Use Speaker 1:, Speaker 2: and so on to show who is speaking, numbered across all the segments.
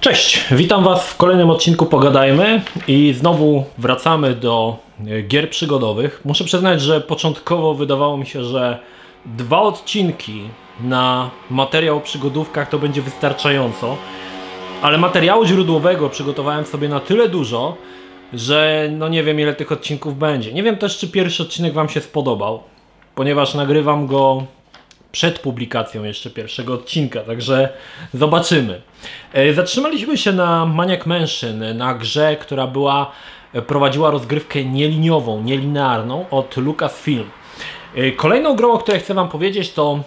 Speaker 1: Cześć, witam Was w kolejnym odcinku Pogadajmy i znowu wracamy do e, gier przygodowych. Muszę przyznać, że początkowo wydawało mi się, że dwa odcinki na materiał o przygodówkach to będzie wystarczająco, ale materiału źródłowego przygotowałem sobie na tyle dużo, że no nie wiem ile tych odcinków będzie. Nie wiem też, czy pierwszy odcinek Wam się spodobał, ponieważ nagrywam go przed publikacją jeszcze pierwszego odcinka, także zobaczymy. E, Zatrzymaliśmy się na Maniac Mansion, na grze, która była, e, prowadziła rozgrywkę nieliniową, nielinearną od Lucasfilm. E, Kolejną grą, o której chcę Wam powiedzieć, to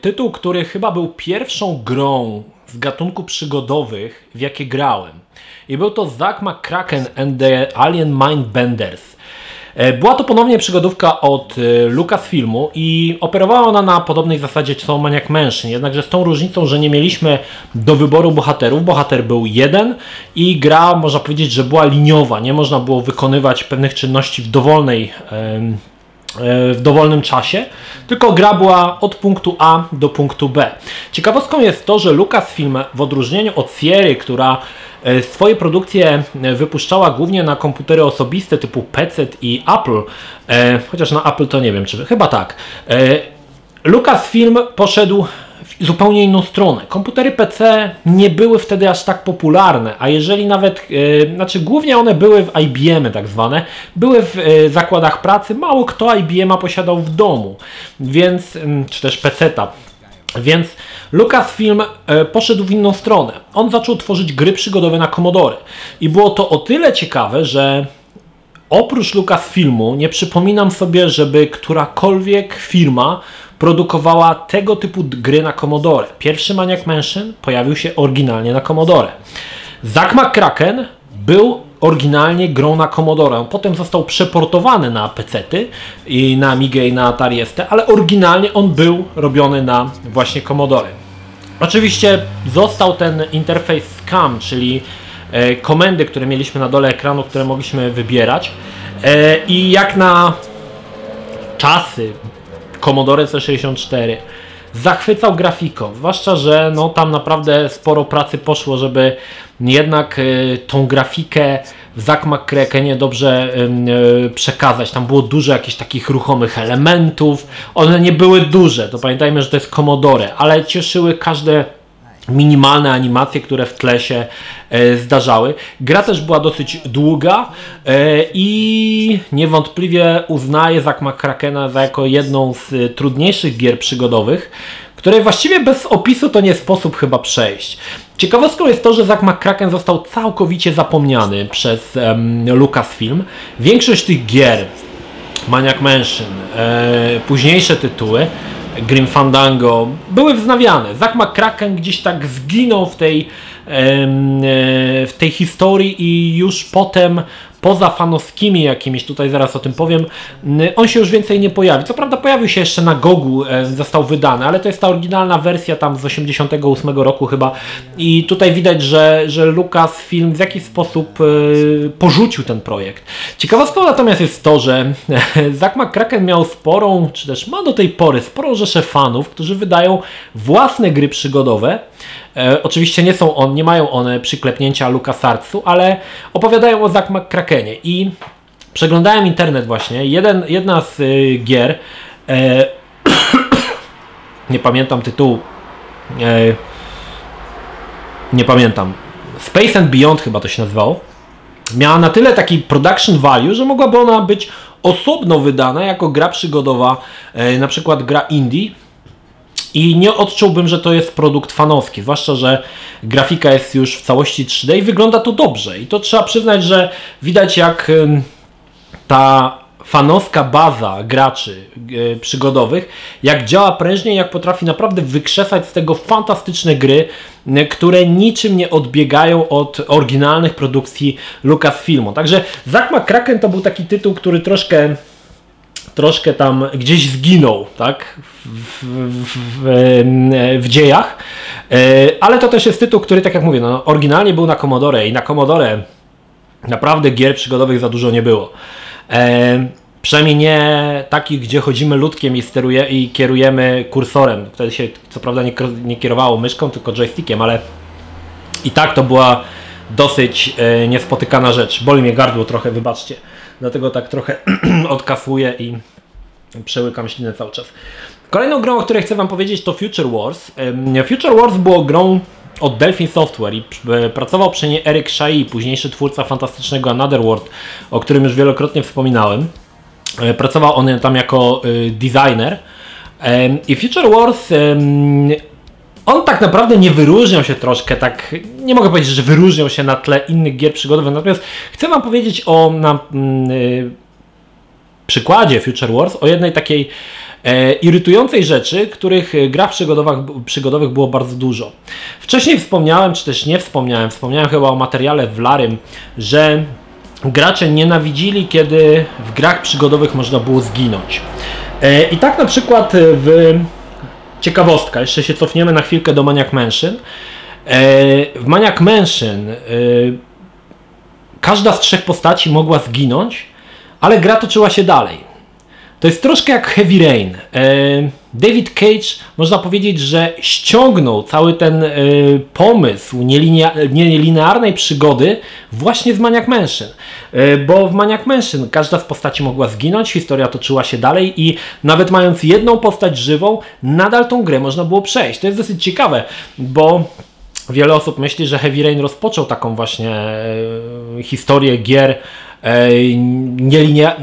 Speaker 1: tytuł, który chyba był pierwszą grą z gatunku przygodowych, w jakie grałem. I był to Zack McCracken and the Alien Mindbenders. E, Była to ponownie przygodówka od e, Lucasfilmu i operowała ona na podobnej zasadzie co Maniac Mansion, jednakże z tą różnicą, że nie mieliśmy do wyboru bohaterów. Bohater był jeden i gra, można powiedzieć, że była liniowa. Nie można było wykonywać pewnych czynności w dowolnej e, w dowolnym czasie, tylko gra była od punktu A do punktu B. Ciekawostką jest to, że Lucasfilm w odróżnieniu od Sierry, która swoje produkcje e, wypuszczała głównie na komputery osobiste typu PC i Apple, e, chociaż na Apple to nie wiem, czy chyba tak. E, Lucasfilm poszedł w zupełnie inną stronę. Komputery PC nie były wtedy aż tak popularne, a jeżeli nawet, e, znaczy głównie one były w IBM tak zwane, były w e, zakładach pracy, mało kto IBM-a posiadał w domu, więc, mm, czy też PC-ta. Więc Lucasfilm e, poszedł w inną stronę. On zaczął tworzyć gry przygodowe na Commodore. I było to o tyle ciekawe, że Oprócz Lucasfilmu nie przypominam sobie, żeby którakolwiek firma produkowała tego typu gry na Commodore. Pierwszy Maniac Mansion pojawił się oryginalnie na Commodore. Zack McCracken był oryginalnie grą na Commodore. Potem został przeportowany na PC-ty i na Amiga i na Atari ST, ale oryginalnie on był robiony na właśnie Commodore. Oczywiście został ten interfejs SCAM, czyli e, komendy, które mieliśmy na dole ekranu, które mogliśmy wybierać. E, I jak na czasy Commodore C64 zachwycał grafiką, zwłaszcza, że no, tam naprawdę sporo pracy poszło, żeby jednak e, tą grafikę w Zack dobrze e, przekazać. Tam było dużo jakichś takich ruchomych elementów. One nie były duże, to pamiętajmy, że to jest Commodore, ale cieszyły każde minimalne animacje, które w tle się e, zdarzały. Gra też była dosyć długa e, i niewątpliwie uznaję Zack McCrackena za jako jedną z e, trudniejszych gier przygodowych, której właściwie bez opisu to nie sposób chyba przejść. Ciekawostką jest to, że Zack McCracken został całkowicie zapomniany przez Lucasfilm. Większość tych gier Maniac Mansion, e, późniejsze tytuły, Grim Fandango, były wznawiane. Zack McCracken gdzieś tak zginął w tej, e, w tej historii i już potem poza fanowskimi jakimiś, tutaj zaraz o tym powiem, on się już więcej nie pojawi. Co prawda pojawił się jeszcze na Gogu, e, został wydany, ale to jest ta oryginalna wersja tam z 88 roku chyba i tutaj widać, że, że Lucasfilm w jakiś sposób e, porzucił ten projekt. Ciekawostką natomiast jest to, że Zack McCracken miał sporą, czy też ma do tej pory sporą rzeszę fanów, którzy wydają własne gry przygodowe. E, oczywiście nie są on, nie mają one przyklepnięcia LucasArtsu, ale opowiadają o Zack McCrackenie. I przeglądałem internet właśnie. Jeden, jedna z y, gier, e, nie pamiętam tytułu, e, nie pamiętam, Space and Beyond chyba to się nazywało, miała na tyle taki production value, że mogłaby ona być osobno wydana jako gra przygodowa, e, na przykład gra indie, i nie odczułbym, że to jest produkt fanowski, zwłaszcza, że grafika jest już w całości 3D i wygląda to dobrze. I to trzeba przyznać, że widać jak ta fanowska baza graczy y, przygodowych, jak działa prężnie, jak potrafi naprawdę wykrzesać z tego fantastyczne gry, które niczym nie odbiegają od oryginalnych produkcji Lucasfilmu. Także Zack McCracken to był taki tytuł, który troszkę troszkę tam gdzieś zginął, tak, w, w, w, w dziejach, E, ale to też jest tytuł, który, tak jak mówię, no, oryginalnie był na Commodore i na Commodore naprawdę gier przygodowych za dużo nie było. E, przynajmniej nie takich, gdzie chodzimy ludkiem i, steruje, i kierujemy kursorem. Wtedy się co prawda nie, nie kierowało myszką, tylko joystickiem, ale i tak to była dosyć e, niespotykana rzecz. Boli mnie gardło trochę, wybaczcie. Dlatego tak trochę odkafuję i przełykam ślinę cały czas. Kolejną grą, o której chcę Wam powiedzieć to Future Wars. Future Wars było grą od Delphi Software i e, pracował przy niej Eric Shai, późniejszy twórca fantastycznego Another World, o którym już wielokrotnie wspominałem. E, Pracował on tam jako e, designer. I Future Wars on tak naprawdę nie wyróżniał się troszkę, tak nie mogę powiedzieć, że wyróżniał się na tle innych gier przygodowych, natomiast chcę Wam powiedzieć o na, mm, y, przykładzie Future Wars o jednej takiej e, irytującej rzeczy, których e, grach przygodowych, przygodowych było bardzo dużo. Wcześniej wspomniałem, czy też nie wspomniałem, wspomniałem chyba o materiale w Larym, że gracze nienawidzili, kiedy w grach przygodowych można było zginąć. E, I tak na przykład w ciekawostka, jeszcze się cofniemy na chwilkę do Maniac Mansion. E, w Maniac Mansion e, każda z trzech postaci mogła zginąć, ale gra toczyła się dalej. To jest troszkę jak Heavy Rain. E, David Cage, można powiedzieć, że ściągnął cały ten e, pomysł nielinea- nielinearnej przygody właśnie z Maniac Mansion. E, Bo w Maniac Mansion każda z postaci mogła zginąć, historia toczyła się dalej i nawet mając jedną postać żywą, nadal tą grę można było przejść. To jest dosyć ciekawe, bo wiele osób myśli, że Heavy Rain rozpoczął taką właśnie historię gier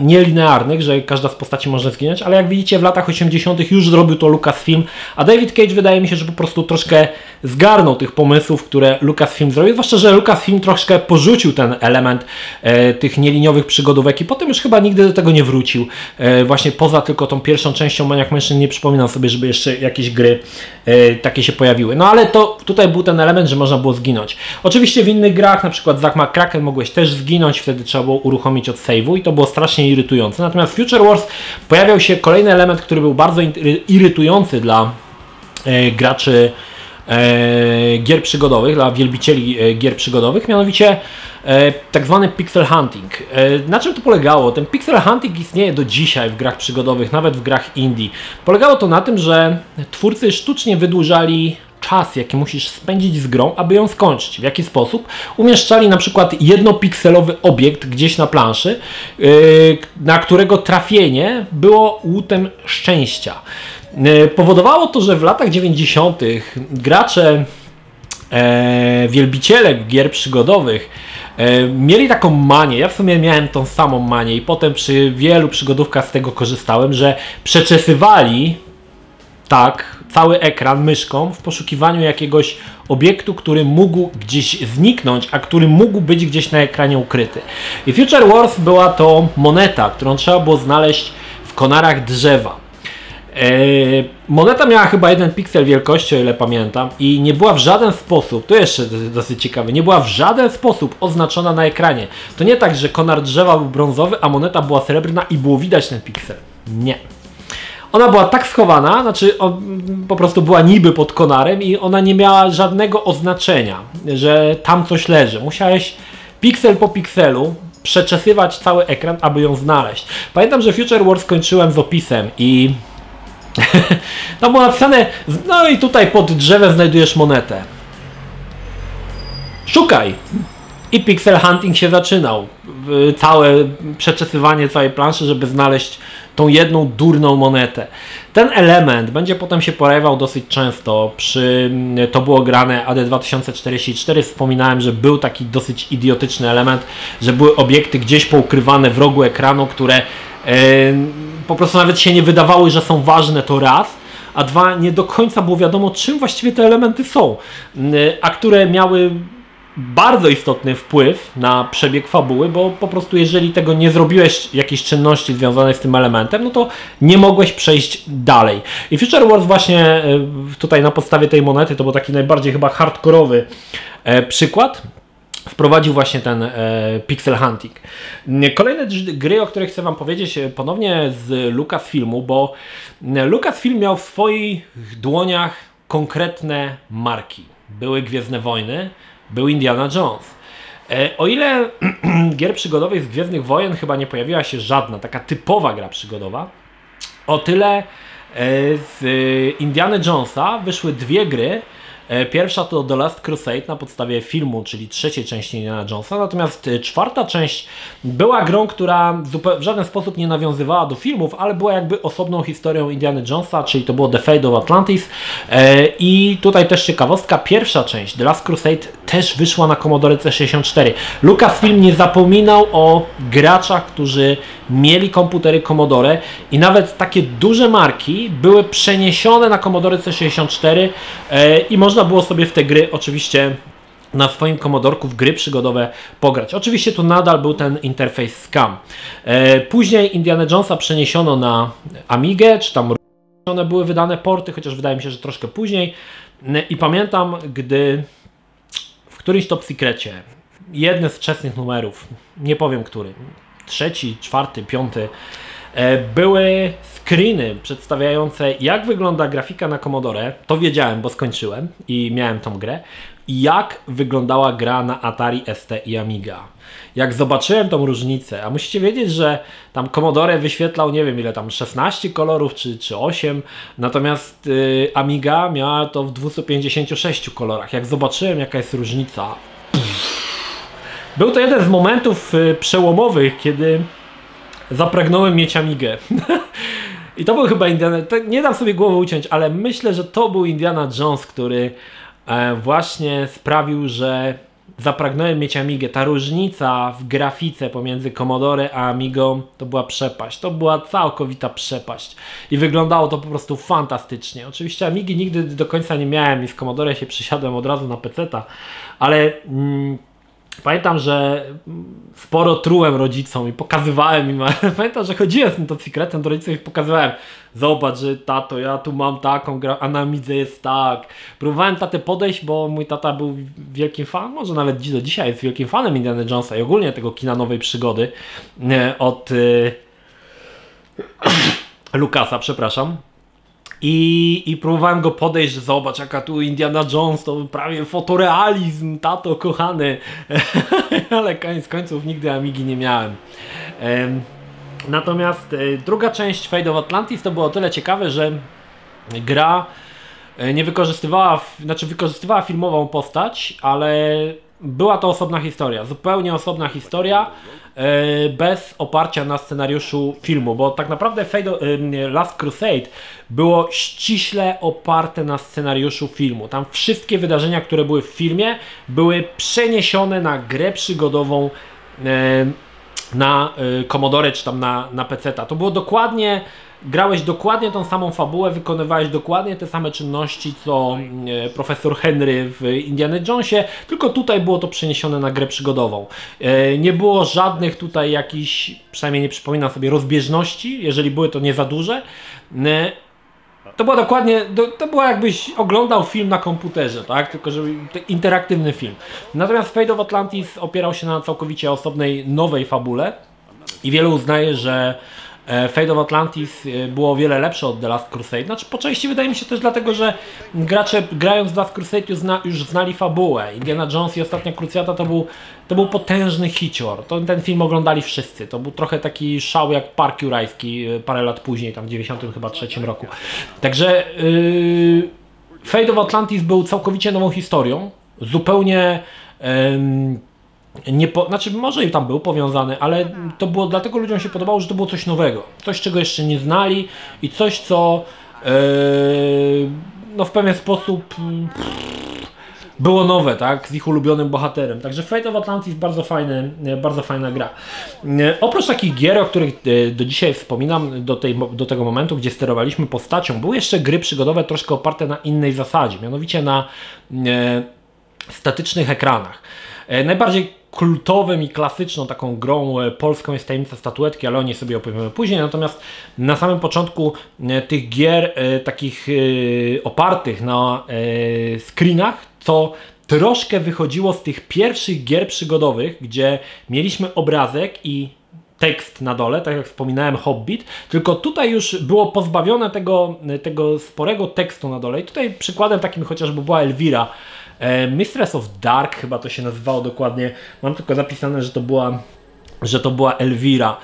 Speaker 1: nielinearnych, że każda z postaci może zginąć, ale jak widzicie w latach 80. już zrobił to Lucasfilm, a David Cage wydaje mi się, że po prostu troszkę zgarnął tych pomysłów, które Lucasfilm zrobił, zwłaszcza, że Lucasfilm troszkę porzucił ten element e, tych nieliniowych przygodówek i potem już chyba nigdy do tego nie wrócił. E, właśnie poza tylko tą pierwszą częścią Maniac Mansion nie przypominam sobie, żeby jeszcze jakieś gry e, takie się pojawiły. No ale to tutaj był ten element, że można było zginąć. Oczywiście w innych grach, na przykład Zack McCracken mogłeś też zginąć, wtedy trzeba było uruchomić od save'u i to było strasznie irytujące. Natomiast w Future Wars pojawiał się kolejny element, który był bardzo iry- irytujący dla e, graczy e, gier przygodowych, dla wielbicieli e, gier przygodowych, mianowicie tak zwany pixel hunting. Na czym to polegało? Ten pixel hunting istnieje do dzisiaj w grach przygodowych, nawet w grach indie. Polegało to na tym, że twórcy sztucznie wydłużali czas, jaki musisz spędzić z grą, aby ją skończyć. W jaki sposób? Umieszczali na przykład jednopikselowy obiekt gdzieś na planszy, yy, na którego trafienie było łutem szczęścia. Yy, Powodowało to, że w latach 90. gracze e, wielbiciele gier przygodowych e, mieli taką manię, ja w sumie miałem tą samą manię i potem przy wielu przygodówkach z tego korzystałem, że przeczesywali tak cały ekran myszką w poszukiwaniu jakiegoś obiektu, który mógł gdzieś zniknąć, a który mógł być gdzieś na ekranie ukryty. I Future Wars była to moneta, którą trzeba było znaleźć w konarach drzewa. Eee, moneta miała chyba jeden piksel wielkości, o ile pamiętam, i nie była w żaden sposób, to jeszcze dosyć ciekawe, nie była w żaden sposób oznaczona na ekranie. To nie tak, że konar drzewa był brązowy, a moneta była srebrna i było widać ten piksel. Nie. Ona była tak schowana, znaczy on, po prostu była niby pod konarem i ona nie miała żadnego oznaczenia, że tam coś leży. Musiałeś piksel po pikselu przeczesywać cały ekran, aby ją znaleźć. Pamiętam, że Future Wars skończyłem z opisem i tam było napisane, no i tutaj pod drzewem znajdujesz monetę. Szukaj! I pixel hunting się zaczynał. Całe przeczesywanie całej planszy, żeby znaleźć tą jedną durną monetę. Ten element będzie potem się pojawiał dosyć często. Przy, to było grane AD 2044. Wspominałem, że był taki dosyć idiotyczny element, że były obiekty gdzieś poukrywane w rogu ekranu, które e, po prostu nawet się nie wydawały, że są ważne, to raz a dwa, nie do końca było wiadomo, czym właściwie te elementy są, a które miały bardzo istotny wpływ na przebieg fabuły, bo po prostu jeżeli tego nie zrobiłeś jakiejś czynności związanej z tym elementem, no to nie mogłeś przejść dalej. I Future Wars właśnie e, tutaj na podstawie tej monety, to był taki najbardziej chyba hardkorowy e, przykład, wprowadził właśnie ten e, pixel hunting. Kolejne gry, o których chcę Wam powiedzieć, ponownie z Lucasfilmu, bo Lucasfilm miał w swoich dłoniach konkretne marki. Były Gwiezdne Wojny, był Indiana Jones. E, O ile gier przygodowych z Gwiezdnych Wojen chyba nie pojawiła się żadna taka typowa gra przygodowa, o tyle e, z Indiana Jonesa wyszły dwie gry, E, pierwsza to The Last Crusade na podstawie filmu, czyli trzeciej części Indiana Jonesa, natomiast e, czwarta część była grą, która w żaden sposób nie nawiązywała do filmów, ale była jakby osobną historią Indiana Jonesa, czyli to było The Fate of Atlantis e, i tutaj też ciekawostka, pierwsza część The Last Crusade też wyszła na Commodore C64. Lucasfilm nie zapominał o graczach, którzy mieli komputery Commodore i nawet takie duże marki były przeniesione na Commodore C64 e, i można było sobie w te gry oczywiście na swoim komodorku w gry przygodowe pograć. Oczywiście tu nadal był ten interfejs SCAM. E, później Indiana Jonesa przeniesiono na Amigę, czy tam one były wydane porty, chociaż wydaje mi się, że troszkę później. I pamiętam, gdy w którymś Top Secrecie, jednym z wczesnych numerów, nie powiem który, trzeci, czwarty, piąty, e, były screeny przedstawiające jak wygląda grafika na Commodore, to wiedziałem, bo skończyłem i miałem tą grę, jak wyglądała gra na Atari ST i Amiga. Jak zobaczyłem tą różnicę, a musicie wiedzieć, że tam Commodore wyświetlał nie wiem ile tam 16 kolorów czy, czy 8, natomiast y, Amiga miała to w 256 kolorach. Jak zobaczyłem jaka jest różnica, był to jeden z momentów y, przełomowych, kiedy zapragnąłem mieć Amigę. I to był chyba Indiana, nie dam sobie głowy uciąć, ale myślę, że to był Indiana Jones, który e, właśnie sprawił, że zapragnąłem mieć Amigę. Ta różnica w grafice pomiędzy Commodore a Amigą to była przepaść. To była całkowita przepaść. I wyglądało to po prostu fantastycznie. Oczywiście Amigi nigdy do końca nie miałem i z Commodore się przysiadłem od razu na peceta, ale... Mm, Pamiętam, że sporo trułem rodzicom i pokazywałem im, pamiętam, że chodziłem z secretem do rodziców i pokazywałem zobacz, że tato, ja tu mam taką grę, a na midze jest tak. Próbowałem tatę podejść, bo mój tata był wielkim fanem, może nawet do dzisiaj jest wielkim fanem Indiana Jonesa i ogólnie tego kina nowej przygody od y, Lukasa, przepraszam. I, I próbowałem go podejść, że zobacz jaka tu Indiana Jones, to prawie fotorealizm, tato kochany. Ale koniec końców nigdy Amigi nie miałem. Natomiast e, druga część Fate of Atlantis to było o tyle ciekawe, że gra e, nie wykorzystywała, znaczy wykorzystywała filmową postać, ale była to osobna historia, zupełnie osobna historia, e, bez oparcia na scenariuszu filmu, bo tak naprawdę Fate, Last Crusade było ściśle oparte na scenariuszu filmu. Tam wszystkie wydarzenia, które były w filmie, były przeniesione na grę przygodową na Commodore czy tam na, na PC. To było dokładnie grałeś dokładnie tą samą fabułę, wykonywałeś dokładnie te same czynności co e, profesor Henry w Indiana Jonesie, tylko tutaj było to przeniesione na grę przygodową. E, nie było żadnych tutaj jakichś, przynajmniej nie przypominam sobie, rozbieżności, jeżeli były to nie za duże. E, to było dokładnie, to było jakbyś oglądał film na komputerze, tak? Tylko, że interaktywny film. Natomiast Fate of Atlantis opierał się na całkowicie osobnej, nowej fabule i wielu uznaje, że E, Fate of Atlantis e, było o wiele lepsze od The Last Crusade. Znaczy po części wydaje mi się też dlatego, że gracze grając w The Last Crusade już, zna, już znali fabułę. Indiana Jones i Ostatnia Krucjata to był, to był potężny hicior. To, ten film oglądali wszyscy. To był trochę taki szał jak Park Jurajski e, parę lat później, tam w 90 chyba trzecim roku. Także yy, Fate of Atlantis był całkowicie nową historią. Zupełnie... Yy, nie po, znaczy może i tam był powiązany, ale to było dlatego ludziom się podobało, że to było coś nowego. Coś, czego jeszcze nie znali i coś, co yy, no w pewien sposób było nowe, tak, z ich ulubionym bohaterem. Także Fate of Atlantis bardzo fajny, bardzo fajna gra. Oprócz takich gier, o których e, do dzisiaj wspominam, do, tej, do tego momentu, gdzie sterowaliśmy postacią, były jeszcze gry przygodowe troszkę oparte na innej zasadzie, mianowicie na e, statycznych ekranach. E, najbardziej kultowym i klasyczną taką grą e, polską jest Tajemnica Statuetki, ale o niej sobie opowiemy później. Natomiast na samym początku e, tych gier takich opartych na screenach, to troszkę wychodziło z tych pierwszych gier przygodowych, gdzie mieliśmy obrazek i tekst na dole, tak jak wspominałem Hobbit, tylko tutaj już było pozbawione tego, tego sporego tekstu na dole i tutaj przykładem takim chociażby była Elvira, E, Mistress of Dark chyba to się nazywało dokładnie. Mam tylko zapisane, że to była że to była Elvira.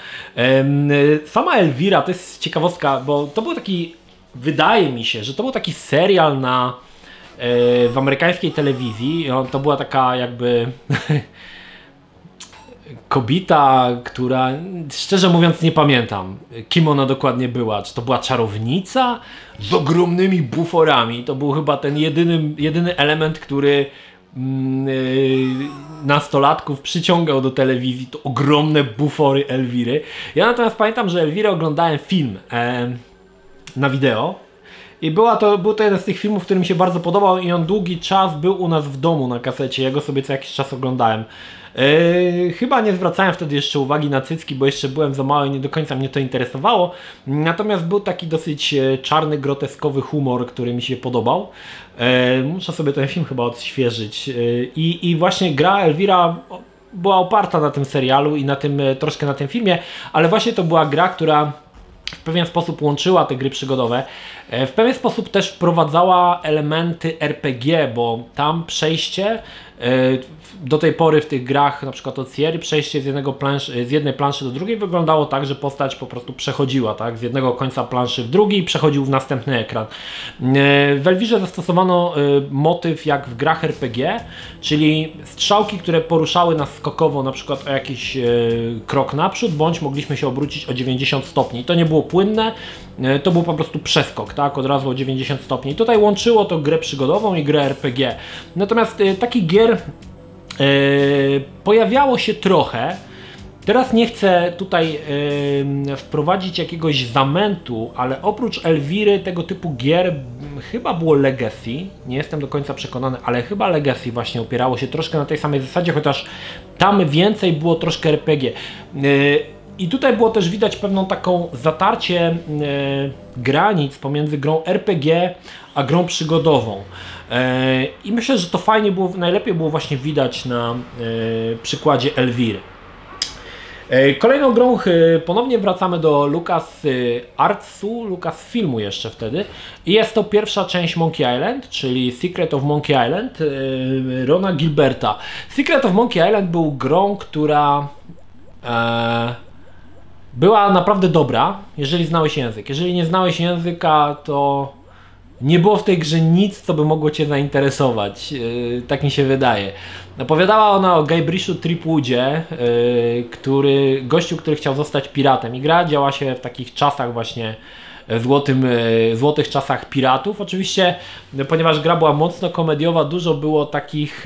Speaker 1: Sama Elvira to jest ciekawostka, bo to był taki, wydaje mi się, że to był taki serial na w amerykańskiej telewizji. To była taka jakby kobieta, która szczerze mówiąc nie pamiętam, kim ona dokładnie była. Czy to była czarownica z ogromnymi buforami? To był chyba ten jedyny, jedyny element, który yy, nastolatków przyciągał do telewizji. To ogromne bufory Elwiry. Ja natomiast pamiętam, że Elwirę oglądałem film e, na wideo. I była to, był to jeden z tych filmów, który mi się bardzo podobał i on długi czas był u nas w domu na kasecie. Ja go sobie co jakiś czas oglądałem. Yy, chyba nie zwracałem wtedy jeszcze uwagi na cycki, bo jeszcze byłem za mały i nie do końca mnie to interesowało. Natomiast był taki dosyć e, czarny, groteskowy humor, który mi się podobał. Yy, muszę sobie ten film chyba odświeżyć. Yy, I, I właśnie gra Elvira była oparta na tym serialu i na tym troszkę na tym filmie, ale właśnie to była gra, która w pewien sposób łączyła te gry przygodowe. W pewien sposób też wprowadzała elementy RPG, bo tam przejście do tej pory w tych grach, na przykład od Sierry, przejście z, jednego plansz, z jednej planszy do drugiej wyglądało tak, że postać po prostu przechodziła tak, z jednego końca planszy w drugi i przechodził w następny ekran. E, w Elwirze zastosowano e, motyw jak w grach RPG, czyli strzałki, które poruszały nas skokowo na przykład o jakiś e, krok naprzód, bądź mogliśmy się obrócić o 90 stopni. To nie było płynne, to był po prostu przeskok, tak, od razu o 90 stopni. Tutaj łączyło to grę przygodową i grę RPG. Natomiast takich gier Yy, pojawiało się trochę. Teraz nie chcę tutaj yy, wprowadzić jakiegoś zamętu, ale oprócz Elwiry tego typu gier chyba było Legacy. Nie jestem do końca przekonany, ale chyba Legacy właśnie opierało się troszkę na tej samej zasadzie, chociaż tam więcej było troszkę RPG. Yy, I tutaj było też widać pewną taką zatarcie granic pomiędzy grą RPG a grą przygodową. E, I myślę, że to fajnie było, najlepiej było właśnie widać na e, przykładzie Elwiry. E, kolejną grą ponownie wracamy do Lucas Artsu, Lucas Filmu jeszcze wtedy. I jest to pierwsza część Monkey Island, czyli Secret of Monkey Island Rona Gilberta. Secret of Monkey Island był grą, która była naprawdę dobra, jeżeli znałeś język. Jeżeli nie znałeś języka, to nie było w tej grze nic, co by mogło Cię zainteresować. Yy, tak mi się wydaje. Opowiadała ona o Guybrishu Tripwoodzie, yy, który, gościu, który chciał zostać piratem. I gra działa się w takich czasach właśnie złotym, yy, złotych czasach piratów. Oczywiście, ponieważ gra była mocno komediowa, dużo było takich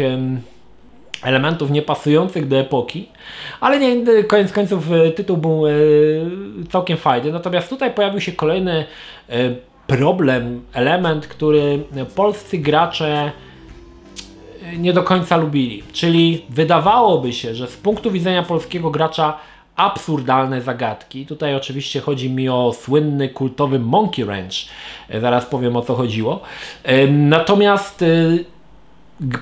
Speaker 1: elementów niepasujących do epoki, ale nie, koniec końców tytuł był całkiem fajny. Natomiast tutaj pojawił się kolejny problem, element, który polscy gracze nie do końca lubili. Czyli wydawałoby się, że z punktu widzenia polskiego gracza absurdalne zagadki. Tutaj oczywiście chodzi mi o słynny, kultowy Monkey Ranch. Zaraz powiem o co chodziło. Natomiast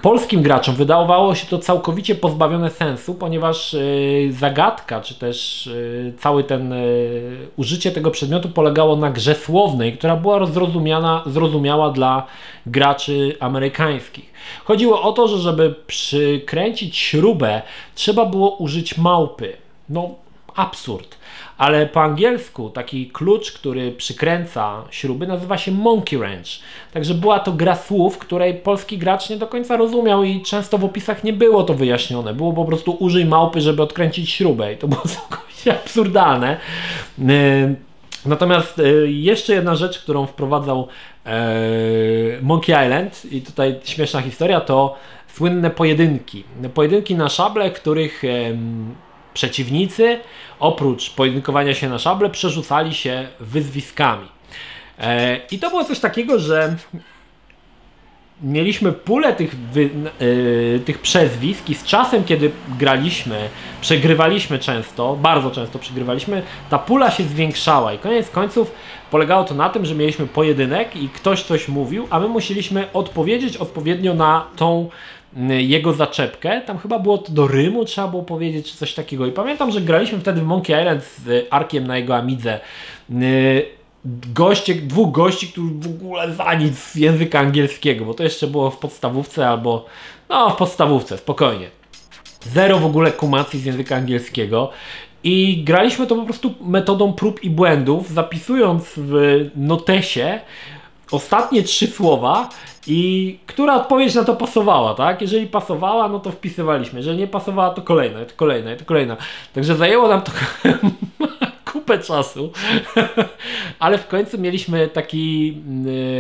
Speaker 1: polskim graczom wydawało się to całkowicie pozbawione sensu, ponieważ yy, zagadka, czy też yy, cały ten yy, użycie tego przedmiotu polegało na grze słownej, która była zrozumiana, zrozumiała dla graczy amerykańskich. Chodziło o to, że żeby przykręcić śrubę, trzeba było użyć małpy. No, absurd ale po angielsku taki klucz, który przykręca śruby, nazywa się Monkey Wrench. Także była to gra słów, której polski gracz nie do końca rozumiał i często w opisach nie było to wyjaśnione. Było po prostu użyj małpy, żeby odkręcić śrubę i to było całkowicie absurdalne. Y, natomiast y, jeszcze jedna rzecz, którą wprowadzał e, Monkey Island i tutaj śmieszna historia, to słynne pojedynki. Pojedynki na szable, których przeciwnicy oprócz pojedynkowania się na szable przerzucali się wyzwiskami. E, I to było coś takiego, że mieliśmy pulę tych, wy, yy, tych przezwisk i z czasem, kiedy graliśmy, przegrywaliśmy często, bardzo często przegrywaliśmy, ta pula się zwiększała i koniec końców polegało to na tym, że mieliśmy pojedynek i ktoś coś mówił, a my musieliśmy odpowiedzieć odpowiednio na tą jego zaczepkę. Tam chyba było to do Rymu, trzeba było powiedzieć, czy coś takiego. I pamiętam, że graliśmy wtedy w Monkey Island z Arkiem na jego Amidze. Goście, dwóch gości, którzy w ogóle za nic z języka angielskiego, bo to jeszcze było w podstawówce albo no w podstawówce, spokojnie. Zero w ogóle kumacji z języka angielskiego. I graliśmy to po prostu metodą prób i błędów, zapisując w notesie ostatnie trzy słowa i która odpowiedź na to pasowała, tak? Jeżeli pasowała, no to wpisywaliśmy. Jeżeli nie pasowała, to kolejna, to kolejna, to kolejna. Także zajęło nam to kupę czasu, ale w końcu mieliśmy taki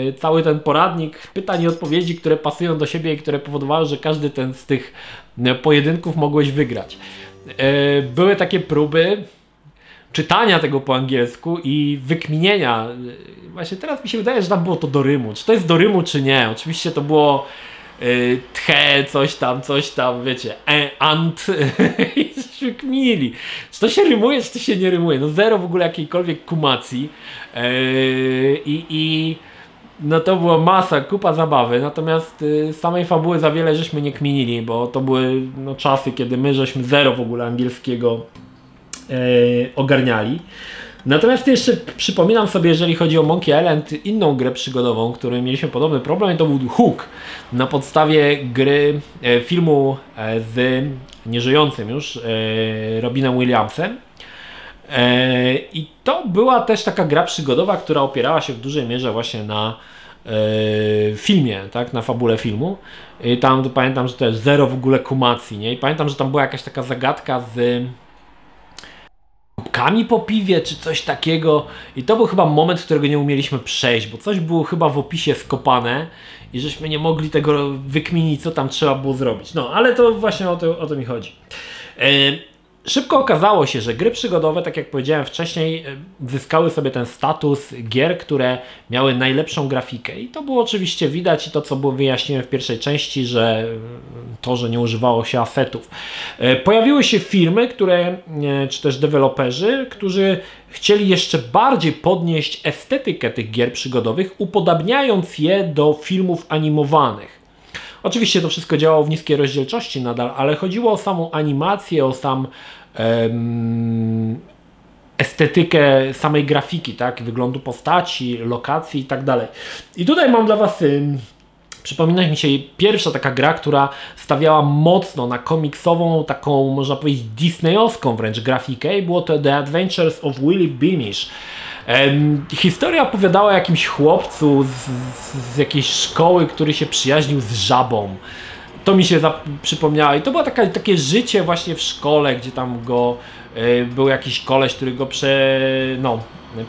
Speaker 1: y, cały ten poradnik pytań i odpowiedzi, które pasują do siebie i które powodowały, że każdy ten z tych y, pojedynków mogłeś wygrać. Y, były takie próby, czytania tego po angielsku i wykminienia. Właśnie teraz mi się wydaje, że tam było to do rymu. Czy to jest do rymu, czy nie? Oczywiście to było y, tche, coś tam, coś tam, wiecie, e, ant i wykminili. Czy to się rymuje, czy to się nie rymuje? No zero w ogóle jakiejkolwiek kumacji yy, i, i no to była masa, kupa zabawy, natomiast y, samej fabuły za wiele żeśmy nie kminili, bo to były no, czasy, kiedy my żeśmy zero w ogóle angielskiego e, ogarniali. Natomiast jeszcze przypominam sobie, jeżeli chodzi o Monkey Island, inną grę przygodową, której mieliśmy podobny problem, to był Hook. Na podstawie gry, e, filmu e, z nieżyjącym już e, Robinem Williamsem. E, I to była też taka gra przygodowa, która opierała się w dużej mierze właśnie na e, filmie, tak, na fabule filmu. I tam pamiętam, że jest zero w ogóle kumacji, nie? I pamiętam, że tam była jakaś taka zagadka z kubkami po piwie, czy coś takiego. I to był chyba moment, którego nie umieliśmy przejść, bo coś było chyba w opisie skopane i żeśmy nie mogli tego wykminić, co tam trzeba było zrobić. No, ale to właśnie o to, o to mi chodzi. E, Szybko okazało się, że gry przygodowe, tak jak powiedziałem wcześniej, zyskały sobie ten status gier, które miały najlepszą grafikę. I to było oczywiście widać i to, co było wyjaśnione w pierwszej części, że to, że nie używało się asetów. E, pojawiły się firmy, które, e, czy też deweloperzy, którzy chcieli jeszcze bardziej podnieść estetykę tych gier przygodowych, upodabniając je do filmów animowanych. Oczywiście to wszystko działało w niskiej rozdzielczości nadal, ale chodziło o samą animację, o sam estetykę samej grafiki, tak, wyglądu postaci, lokacji i tak dalej. I tutaj mam dla Was Przypomina mi się pierwsza taka gra, która stawiała mocno na komiksową, taką można powiedzieć disneyowską wręcz grafikę i było to The Adventures of Willy Beamish. Um, historia opowiadała o jakimś chłopcu z, z, z, jakiejś szkoły, który się przyjaźnił z żabą to mi się przypomniało i to było taka, takie życie właśnie w szkole, gdzie tam go y, był jakiś koleś, który go prze, no,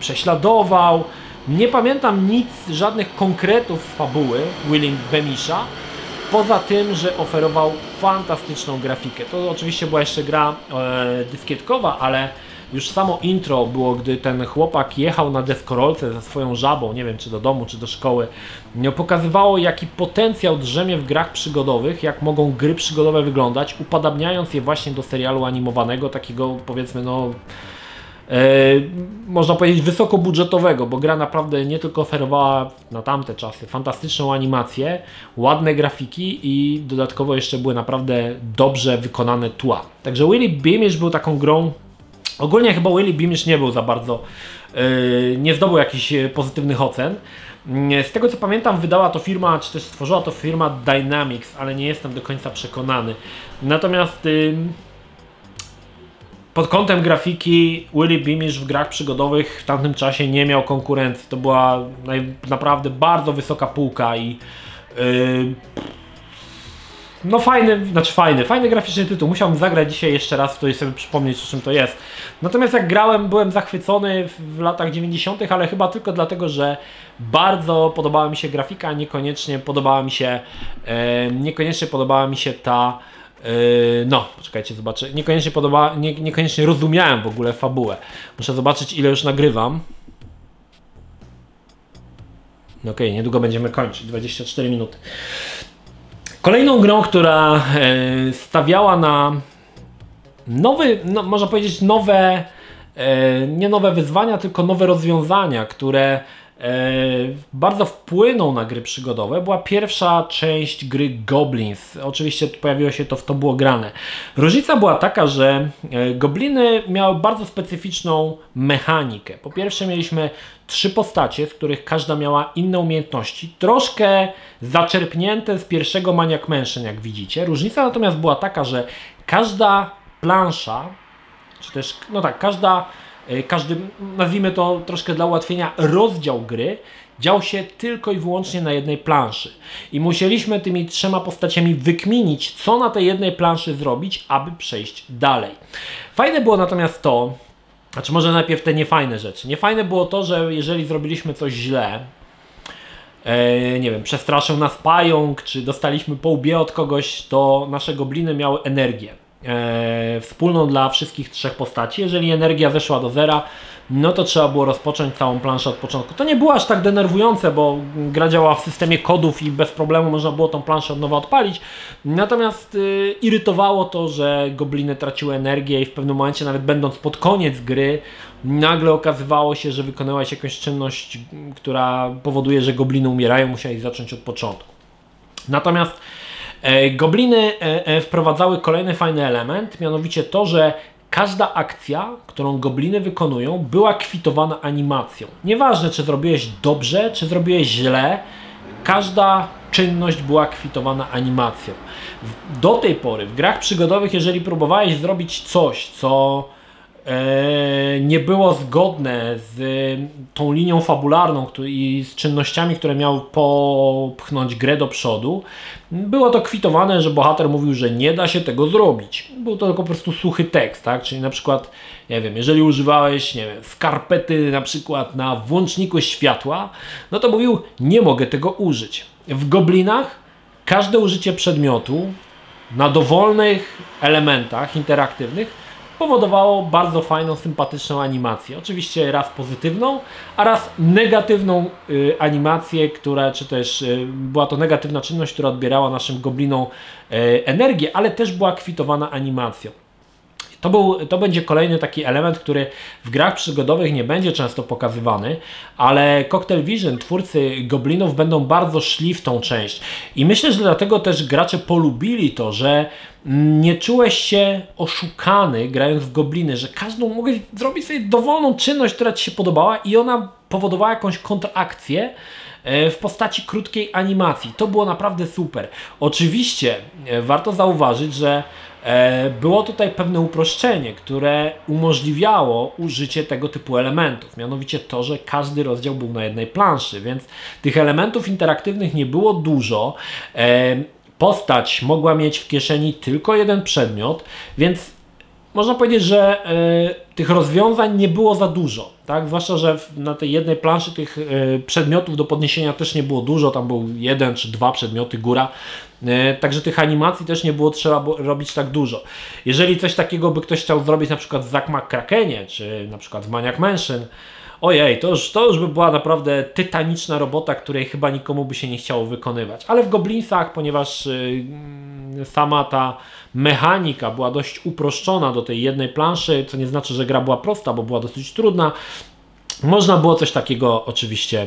Speaker 1: prześladował. Nie pamiętam nic, żadnych konkretów fabuły Willing Bemisha, poza tym, że oferował fantastyczną grafikę. To oczywiście była jeszcze gra e, dyskietkowa, ale już samo intro było, gdy ten chłopak jechał na deskorolce ze swoją żabą, nie wiem czy do domu, czy do szkoły, pokazywało jaki potencjał drzemie w grach przygodowych, jak mogą gry przygodowe wyglądać, upadabniając je właśnie do serialu animowanego, takiego powiedzmy no... E, można powiedzieć wysokobudżetowego, bo gra naprawdę nie tylko oferowała na tamte czasy fantastyczną animację, ładne grafiki i dodatkowo jeszcze były naprawdę dobrze wykonane tła. Także Willy Beamish był taką grą Ogólnie chyba Willy Beamish nie był za bardzo, yy, nie zdobył jakichś e, pozytywnych ocen. Mm, z tego co pamiętam, wydała to firma, czy też stworzyła to firma Dynamics, ale nie jestem do końca przekonany. Natomiast yy, pod kątem grafiki Willy Beamish w grach przygodowych w tamtym czasie nie miał konkurencji. To była naprawdę bardzo wysoka półka i yy, no fajny, znaczy fajny, fajny graficzny tytuł. Musiałbym zagrać dzisiaj jeszcze raz, tutaj sobie przypomnieć o czym to jest. Natomiast jak grałem, byłem zachwycony w latach 90., ale chyba tylko dlatego, że bardzo podobała mi się grafika, niekoniecznie podobała mi się, e, niekoniecznie podobała mi się ta e, no, poczekajcie, zobaczę. Niekoniecznie podoba, nie, niekoniecznie rozumiałem w ogóle fabułę. Muszę zobaczyć, ile już nagrywam. No okej, okay, niedługo będziemy kończyć. 24 minuty. Kolejną grą, która e, stawiała na nowy, no, można powiedzieć nowe, e, nie nowe wyzwania, tylko nowe rozwiązania, które e, bardzo wpłyną na gry przygodowe, była pierwsza część gry Goblins. Oczywiście pojawiło się to w to było grane. Różnica była taka, że gobliny miały bardzo specyficzną mechanikę. Po pierwsze mieliśmy trzy postacie, z których każda miała inne umiejętności, troszkę zaczerpnięte z pierwszego Maniac Mansion, jak widzicie. Różnica natomiast była taka, że każda plansza, czy też, no tak, każda, e, każdy, nazwijmy to troszkę dla ułatwienia, rozdział gry dział się tylko i wyłącznie na jednej planszy. I musieliśmy tymi trzema postaciami wykminić, co na tej jednej planszy zrobić, aby przejść dalej. Fajne było natomiast to, znaczy może najpierw te niefajne rzeczy. Niefajne było to, że jeżeli zrobiliśmy coś źle, e, nie wiem, przestraszył nas pająk, czy dostaliśmy po łbie od kogoś, to nasze gobliny miały energię. E, wspólną dla wszystkich trzech postaci. Jeżeli energia weszła do zera, no to trzeba było rozpocząć całą planszę od początku. To nie było aż tak denerwujące, bo gra działa w systemie kodów i bez problemu można było tą planszę od nowa odpalić. Natomiast y, irytowało to, że gobliny traciły energię i w pewnym momencie, nawet będąc pod koniec gry, nagle okazywało się, że wykonałeś jakąś czynność, która powoduje, że gobliny umierają, musiałeś zacząć od początku. Natomiast e, Gobliny e, e, wprowadzały kolejny fajny element, mianowicie to, że każda akcja, którą gobliny wykonują, była kwitowana animacją. Nieważne, czy zrobiłeś dobrze, czy zrobiłeś źle, każda czynność była kwitowana animacją. Do tej pory w grach przygodowych, jeżeli próbowałeś zrobić coś, co nie było zgodne z tą linią fabularną i z czynnościami, które miały popchnąć grę do przodu, było to kwitowane, że bohater mówił, że nie da się tego zrobić. Był to tylko po prostu suchy tekst, tak? Czyli na przykład, nie wiem, jeżeli używałeś, nie wiem, skarpety na przykład na włączniku światła, no to mówił, nie mogę tego użyć. W Goblinach każde użycie przedmiotu na dowolnych elementach interaktywnych powodowało bardzo fajną, sympatyczną animację. Oczywiście raz pozytywną, a raz negatywną y, animację, która, czy też y, była to negatywna czynność, która odbierała naszym goblinom y, energię, ale też była kwitowana animacją. To, był, to będzie kolejny taki element, który w grach przygodowych nie będzie często pokazywany, ale Cocktail Vision, twórcy Goblinów, będą bardzo szli w tą część. I myślę, że dlatego też gracze polubili to, że nie czułeś się oszukany grając w Gobliny, że każdą mogłeś zrobić sobie dowolną czynność, która Ci się podobała i ona powodowała jakąś kontrakcję w postaci krótkiej animacji. To było naprawdę super. Oczywiście e, warto zauważyć, że E, było tutaj pewne uproszczenie, które umożliwiało użycie tego typu elementów. Mianowicie to, że każdy rozdział był na jednej planszy, więc tych elementów interaktywnych nie było dużo. E, postać mogła mieć w kieszeni tylko jeden przedmiot, więc można powiedzieć, że tych rozwiązań nie było za dużo, tak? Zwłaszcza, że na tej jednej planszy tych y, przedmiotów do podniesienia też nie było dużo, tam był jeden czy dwa przedmioty góra, y, także tych animacji też nie było trzeba robić tak dużo. Jeżeli coś takiego by ktoś chciał zrobić na przykład w Zack McCrakenie, czy na przykład w Maniac Mansion, ojej, to już, to już by była naprawdę tytaniczna robota, której chyba nikomu by się nie chciało wykonywać. Ale w Goblinsach, ponieważ sama ta mechanika była dość uproszczona do tej jednej planszy, co nie znaczy, że gra była prosta, bo była dosyć trudna. Można było coś takiego oczywiście, e,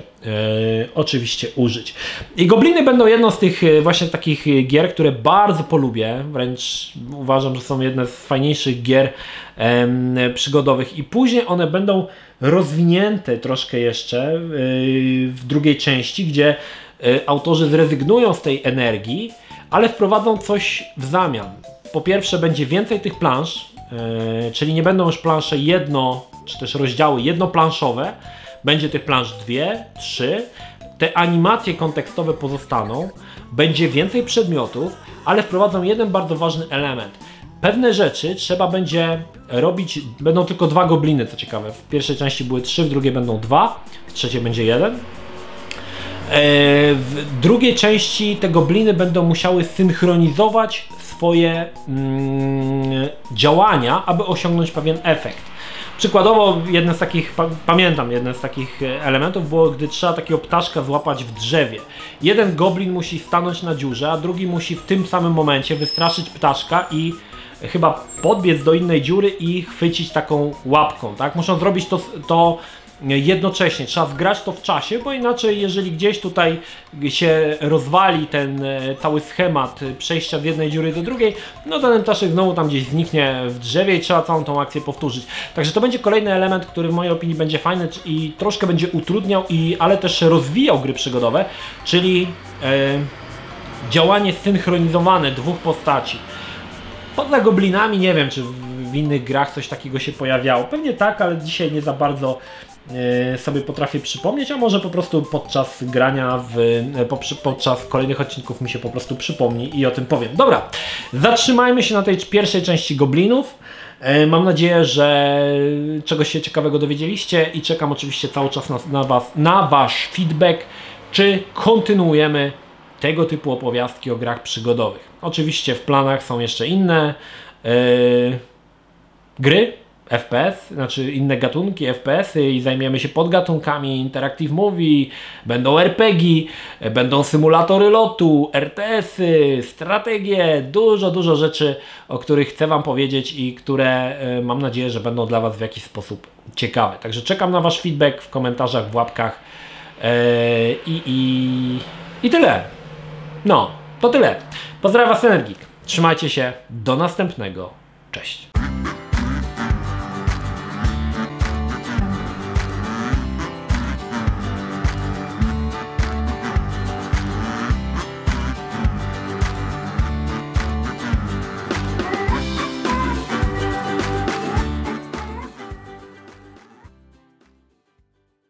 Speaker 1: oczywiście użyć. I Gobliny będą jedną z tych e, właśnie takich gier, które bardzo polubię, wręcz uważam, że są jedne z fajniejszych gier e, przygodowych. I później one będą rozwinięte troszkę jeszcze e, w drugiej części, gdzie e, autorzy zrezygnują z tej energii, ale wprowadzą coś w zamian. Po pierwsze będzie więcej tych plansz, yy, czyli nie będą już plansze jedno, czy też rozdziały jednoplanszowe, będzie tych plansz dwie, trzy, te animacje kontekstowe pozostaną, będzie więcej przedmiotów, ale wprowadzą jeden bardzo ważny element. Pewne rzeczy trzeba będzie robić, będą tylko dwa gobliny, co ciekawe. W pierwszej części były trzy, w drugiej będą dwa, w trzeciej będzie jeden. E, w drugiej części te gobliny będą musiały synchronizować swoje mm, działania, aby osiągnąć pewien efekt. Przykładowo, jeden z takich, pamiętam, jeden z takich e, elementów było, gdy trzeba takiego ptaszka złapać w drzewie. Jeden goblin musi stanąć na dziurze, a drugi musi w tym samym momencie wystraszyć ptaszka i chyba podbiec do innej dziury i chwycić taką łapką, tak? Muszą zrobić to, to jednocześnie. Trzeba wgrać to w czasie, bo inaczej jeżeli gdzieś tutaj się rozwali ten e, cały schemat przejścia z jednej dziury do drugiej, no ten ptaszek znowu tam gdzieś zniknie w drzewie i trzeba całą tą akcję powtórzyć. Także to będzie kolejny element, który w mojej opinii będzie fajny i troszkę będzie utrudniał, i, ale też rozwijał gry przygodowe, czyli e, działanie synchronizowane dwóch postaci. Poza goblinami nie wiem, czy w innych grach coś takiego się pojawiało. Pewnie tak, ale dzisiaj nie za bardzo e, sobie potrafię przypomnieć, a może po prostu podczas grania w, e, podczas kolejnych odcinków mi się po prostu przypomni i o tym powiem. Dobra, zatrzymajmy się na tej pierwszej części Goblinów. E, Mam nadzieję, że czegoś się ciekawego dowiedzieliście i czekam oczywiście cały czas na, na, was, na Wasz feedback, czy kontynuujemy tego typu opowiastki o grach przygodowych. Oczywiście w planach są jeszcze inne e, gry, FPS, znaczy inne gatunki FPS-y i zajmiemy się podgatunkami Interactive Movie, będą RPG, będą symulatory lotu, RTS-y, strategie, dużo, dużo rzeczy, o których chcę Wam powiedzieć i które e, mam nadzieję, że będą dla Was w jakiś sposób ciekawe. Także czekam na Wasz feedback w komentarzach, w łapkach e, i, i, i tyle. No, to tyle. Pozdrawiam Was Energik. Trzymajcie się. Do następnego. Cześć.